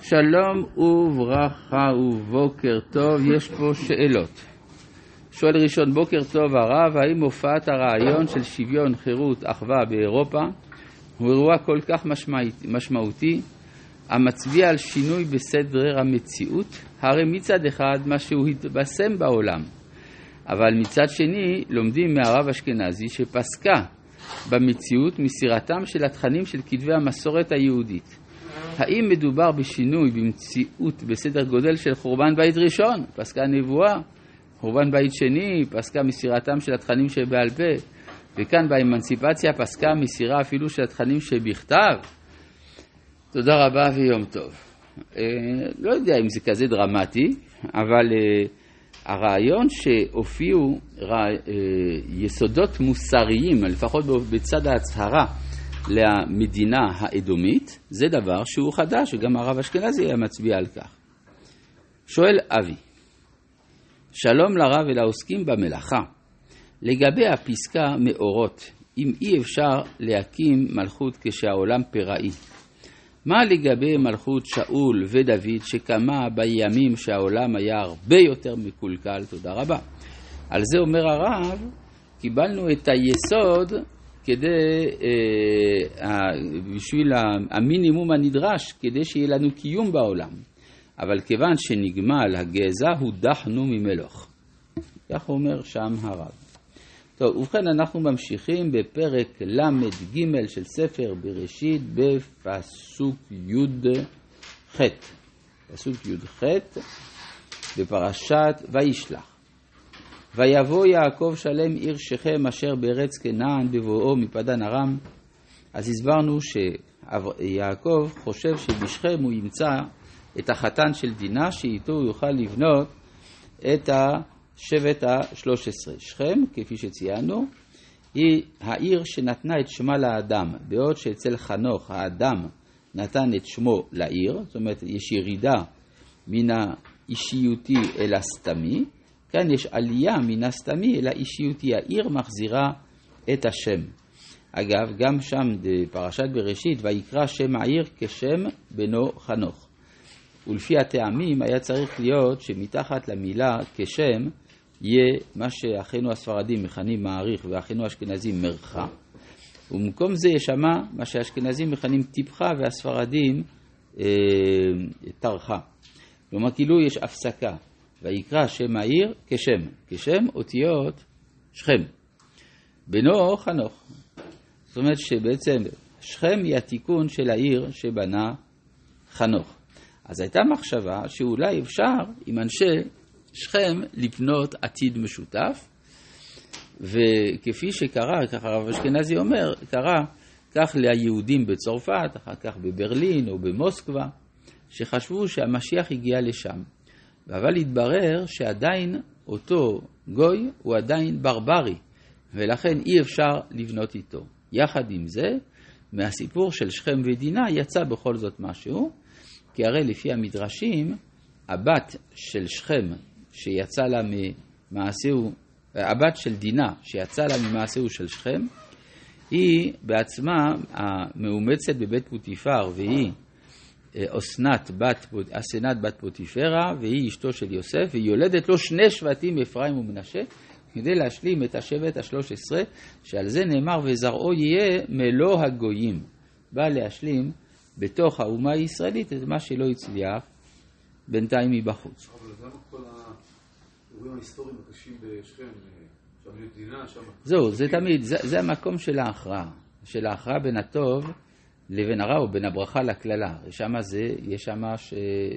שלום וברכה ובוקר טוב, יש פה שאלות. שואל ראשון, בוקר טוב הרב, האם הופעת הרעיון של שוויון, חירות, אחווה באירופה הוא אירוע כל כך משמעותי המצביע על שינוי בסדר המציאות? הרי מצד אחד מה שהוא התבשם בעולם, אבל מצד שני לומדים מהרב אשכנזי שפסקה במציאות מסירתם של התכנים של כתבי המסורת היהודית. האם מדובר בשינוי במציאות בסדר גודל של חורבן בית ראשון, פסקה נבואה, חורבן בית שני, פסקה מסירתם של התכנים שבעל פה, וכאן באמנציפציה פסקה מסירה אפילו של התכנים שבכתב? תודה רבה ויום טוב. אה, לא יודע אם זה כזה דרמטי, אבל אה, הרעיון שהופיעו רע, אה, יסודות מוסריים, לפחות בצד ההצהרה, למדינה האדומית, זה דבר שהוא חדש, וגם הרב אשכנזי היה מצביע על כך. שואל אבי, שלום לרב ולעוסקים במלאכה. לגבי הפסקה מאורות, אם אי אפשר להקים מלכות כשהעולם פראי, מה לגבי מלכות שאול ודוד שקמה בימים שהעולם היה הרבה יותר מקולקל? תודה רבה. על זה אומר הרב, קיבלנו את היסוד כדי, אה, בשביל המינימום הנדרש כדי שיהיה לנו קיום בעולם. אבל כיוון שנגמל הגזע, הודחנו ממלוך. כך אומר שם הרב. טוב, ובכן אנחנו ממשיכים בפרק ל"ג של ספר בראשית בפסוק י"ח. פסוק י"ח בפרשת וישלח. ויבוא יעקב שלם עיר שכם אשר בארץ כנען בבואו מפדן ארם. אז הסברנו שיעקב חושב שבשכם הוא ימצא את החתן של דינה, שאיתו הוא יוכל לבנות את השבט השלוש עשרה. שכם, כפי שציינו, היא העיר שנתנה את שמה לאדם, בעוד שאצל חנוך האדם נתן את שמו לעיר, זאת אומרת יש ירידה מן האישיותי אל הסתמי, כאן יש עלייה מן הסתמי אל האישיותי, העיר מחזירה את השם. אגב, גם שם בפרשת בראשית, ויקרא שם העיר כשם בנו חנוך. ולפי הטעמים היה צריך להיות שמתחת למילה כשם יהיה מה שאחינו הספרדים מכנים מעריך ואחינו האשכנזים מרחה. ובמקום זה יש שמה מה שהאשכנזים מכנים טיפחה והספרדים אה, טרחה. כלומר, כאילו יש הפסקה. ויקרא שם העיר כשם, כשם אותיות שכם. בנו חנוך. זאת אומרת שבעצם שכם היא התיקון של העיר שבנה חנוך. אז הייתה מחשבה שאולי אפשר עם אנשי שכם לבנות עתיד משותף, וכפי שקרה, ככה הרב אשכנזי אומר, קרה כך ליהודים בצרפת, אחר כך בברלין או במוסקבה, שחשבו שהמשיח הגיע לשם. אבל התברר שעדיין אותו גוי הוא עדיין ברברי, ולכן אי אפשר לבנות איתו. יחד עם זה, מהסיפור של שכם ודינה יצא בכל זאת משהו, כי הרי לפי המדרשים, הבת של שכם שיצא לה ממעשהו, הבת של דינה שיצא לה ממעשהו של שכם, היא בעצמה המאומצת בבית פוטיפר והיא אסנת בת, אסנת בת פוטיפרה והיא אשתו של יוסף והיא יולדת לו שני שבטים אפרים ומנשה כדי להשלים את השבט השלוש עשרה שעל זה נאמר וזרעו יהיה מלוא הגויים בא להשלים בתוך האומה הישראלית את מה שלא הצליח בינתיים מבחוץ. אבל למה כל האירועים ההיסטוריים הקשים בשכם, שם מדינה, שם... זהו, זה תמיד, זה, זה המקום של ההכרעה, של ההכרעה בין הטוב לבין הרע או בין הברכה לקללה. שם זה, יש שם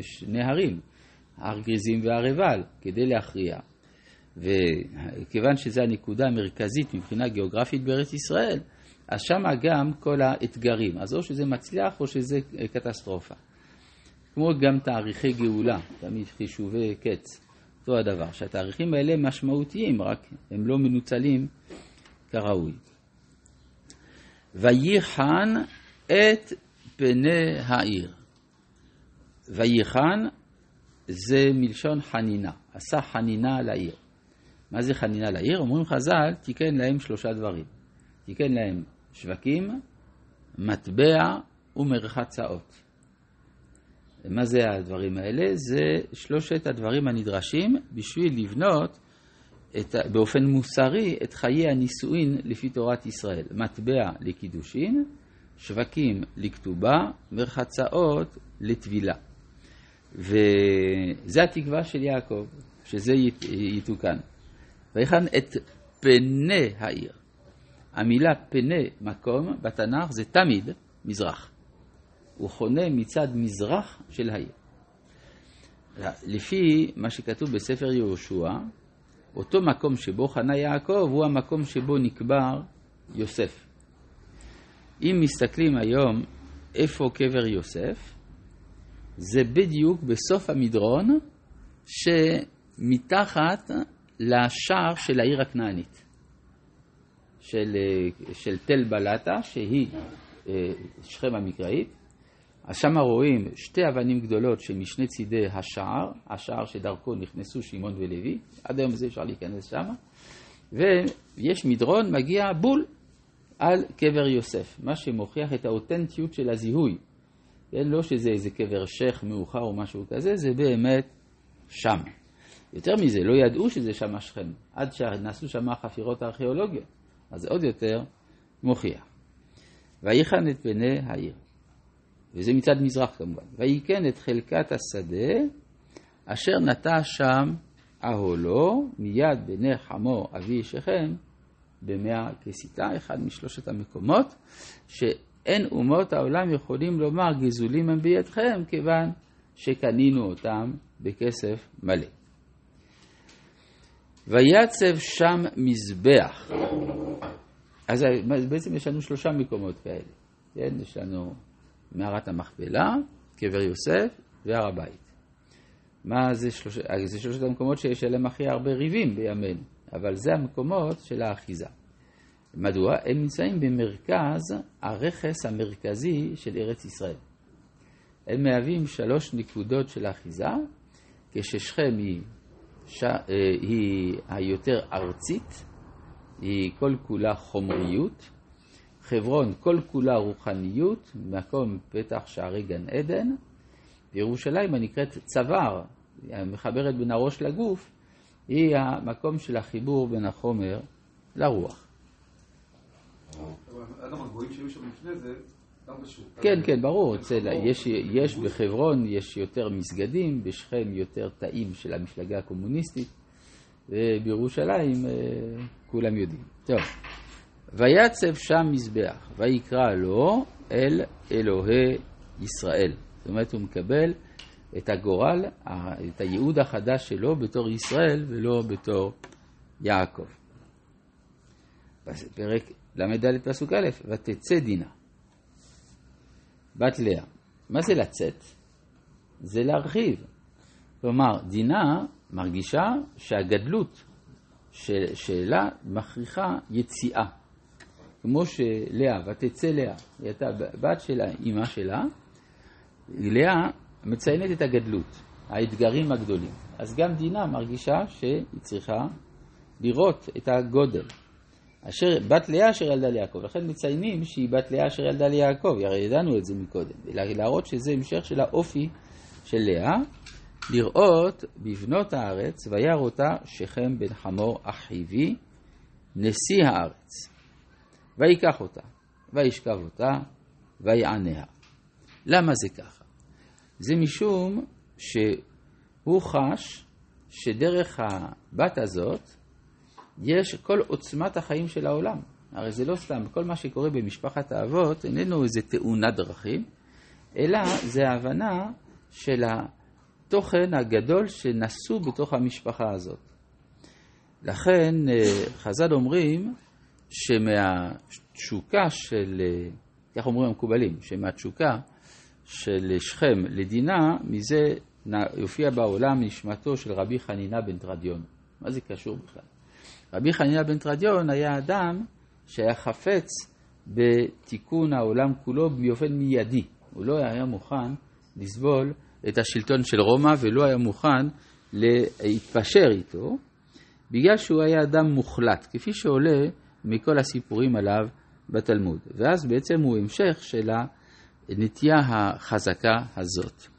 שני הרים, הר גריזים והר עיבל, כדי להכריע. וכיוון שזו הנקודה המרכזית מבחינה גיאוגרפית בארץ ישראל, אז שם גם כל האתגרים. אז או שזה מצליח או שזה קטסטרופה. כמו גם תאריכי גאולה, תמיד חישובי קץ, אותו הדבר, שהתאריכים האלה משמעותיים, רק הם לא מנוצלים כראוי. וייחן את פני העיר. וייחן זה מלשון חנינה, עשה חנינה לעיר. מה זה חנינה לעיר? אומרים חז"ל, תיקן להם שלושה דברים. תיקן להם שווקים, מטבע ומרחצאות. מה זה הדברים האלה? זה שלושת הדברים הנדרשים בשביל לבנות את, באופן מוסרי את חיי הנישואין לפי תורת ישראל. מטבע לקידושין, שווקים לכתובה, מרחצאות לטבילה. וזה התקווה של יעקב, שזה יתוקן. ויכן את פני העיר. המילה פני מקום בתנ"ך זה תמיד מזרח. הוא חונה מצד מזרח של העיר. לפי מה שכתוב בספר יהושע, אותו מקום שבו חנה יעקב הוא המקום שבו נקבר יוסף. אם מסתכלים היום איפה קבר יוסף, זה בדיוק בסוף המדרון שמתחת לשער של העיר הכנענית, של, של תל בלטה, שהיא אה, שכם המקראית. אז שם רואים שתי אבנים גדולות שמשני צידי השער, השער שדרכו נכנסו שמעון ולוי, עד היום זה אפשר להיכנס שם, ויש מדרון מגיע בול על קבר יוסף, מה שמוכיח את האותנטיות של הזיהוי. כן, לא שזה איזה קבר שייח מאוחר או משהו כזה, זה באמת שם. יותר מזה, לא ידעו שזה שם שכם, עד שנעשו שם חפירות ארכיאולוגיות, אז עוד יותר מוכיח. ויחן את פני העיר, וזה מצד מזרח כמובן, ויקן את חלקת השדה, אשר נטע שם אהולו, מיד בני חמו אבי שכם, במאה כסיתה, אחד משלושת המקומות, שאין אומות העולם יכולים לומר גזולים הם בידכם, כיוון שקנינו אותם בכסף מלא. ויצב שם מזבח. אז בעצם יש לנו שלושה מקומות כאלה. כן, יש לנו מערת המכפלה, קבר יוסף והר הבית. מה זה שלוש... זה שלושת המקומות שיש עליהם הכי הרבה ריבים בימינו. אבל זה המקומות של האחיזה. מדוע? הם נמצאים במרכז הרכס המרכזי של ארץ ישראל. הם מהווים שלוש נקודות של אחיזה, כששכם היא, ש... אה, היא היותר ארצית, היא כל כולה חומריות, חברון כל כולה רוחניות, מקום פתח שערי גן עדן, וירושלים הנקראת צוואר, המחברת בין הראש לגוף, היא המקום של החיבור בין החומר לרוח. כן, כן, ברור. יש, יש בחברון, יש יותר מסגדים, בשכם יותר תאים של המפלגה הקומוניסטית, ובירושלים אה, כולם יודעים. טוב, ויצב שם מזבח, ויקרא לו אל אלוהי ישראל. זאת אומרת, הוא מקבל את הגורל, את הייעוד החדש שלו בתור ישראל ולא בתור יעקב. פרק ל"ד פסוק א', ותצא דינה, בת לאה. מה זה לצאת? זה להרחיב. כלומר, דינה מרגישה שהגדלות של, שלה מכריחה יציאה. כמו שלאה, ותצא לאה, היא הייתה בת של אימא שלה, לאה מציינת את הגדלות, האתגרים הגדולים. אז גם דינה מרגישה שהיא צריכה לראות את הגודל. אשר, בת לאה אשר ילדה ליעקב, לכן מציינים שהיא בת לאה אשר ילדה ליעקב, הרי ידענו את זה מקודם, להראות שזה המשך של האופי של לאה, לראות בבנות הארץ, וירא אותה שכם בן חמור אחיבי, נשיא הארץ, ויקח אותה, וישכב אותה, ויעניה. למה זה כך? זה משום שהוא חש שדרך הבת הזאת יש כל עוצמת החיים של העולם. הרי זה לא סתם, כל מה שקורה במשפחת האבות איננו איזה תאונת דרכים, אלא זה ההבנה של התוכן הגדול שנשאו בתוך המשפחה הזאת. לכן אה, חז"ל אומרים שמהתשוקה של, אה, כך אומרים המקובלים, שמהתשוקה של שכם לדינה, מזה יופיע בעולם נשמתו של רבי חנינה בן תרדיון. מה זה קשור בכלל? רבי חנינה בן תרדיון היה אדם שהיה חפץ בתיקון העולם כולו באופן מיידי. הוא לא היה מוכן לסבול את השלטון של רומא ולא היה מוכן להתפשר איתו, בגלל שהוא היה אדם מוחלט, כפי שעולה מכל הסיפורים עליו בתלמוד. ואז בעצם הוא המשך של ה... הנטייה החזקה הזאת.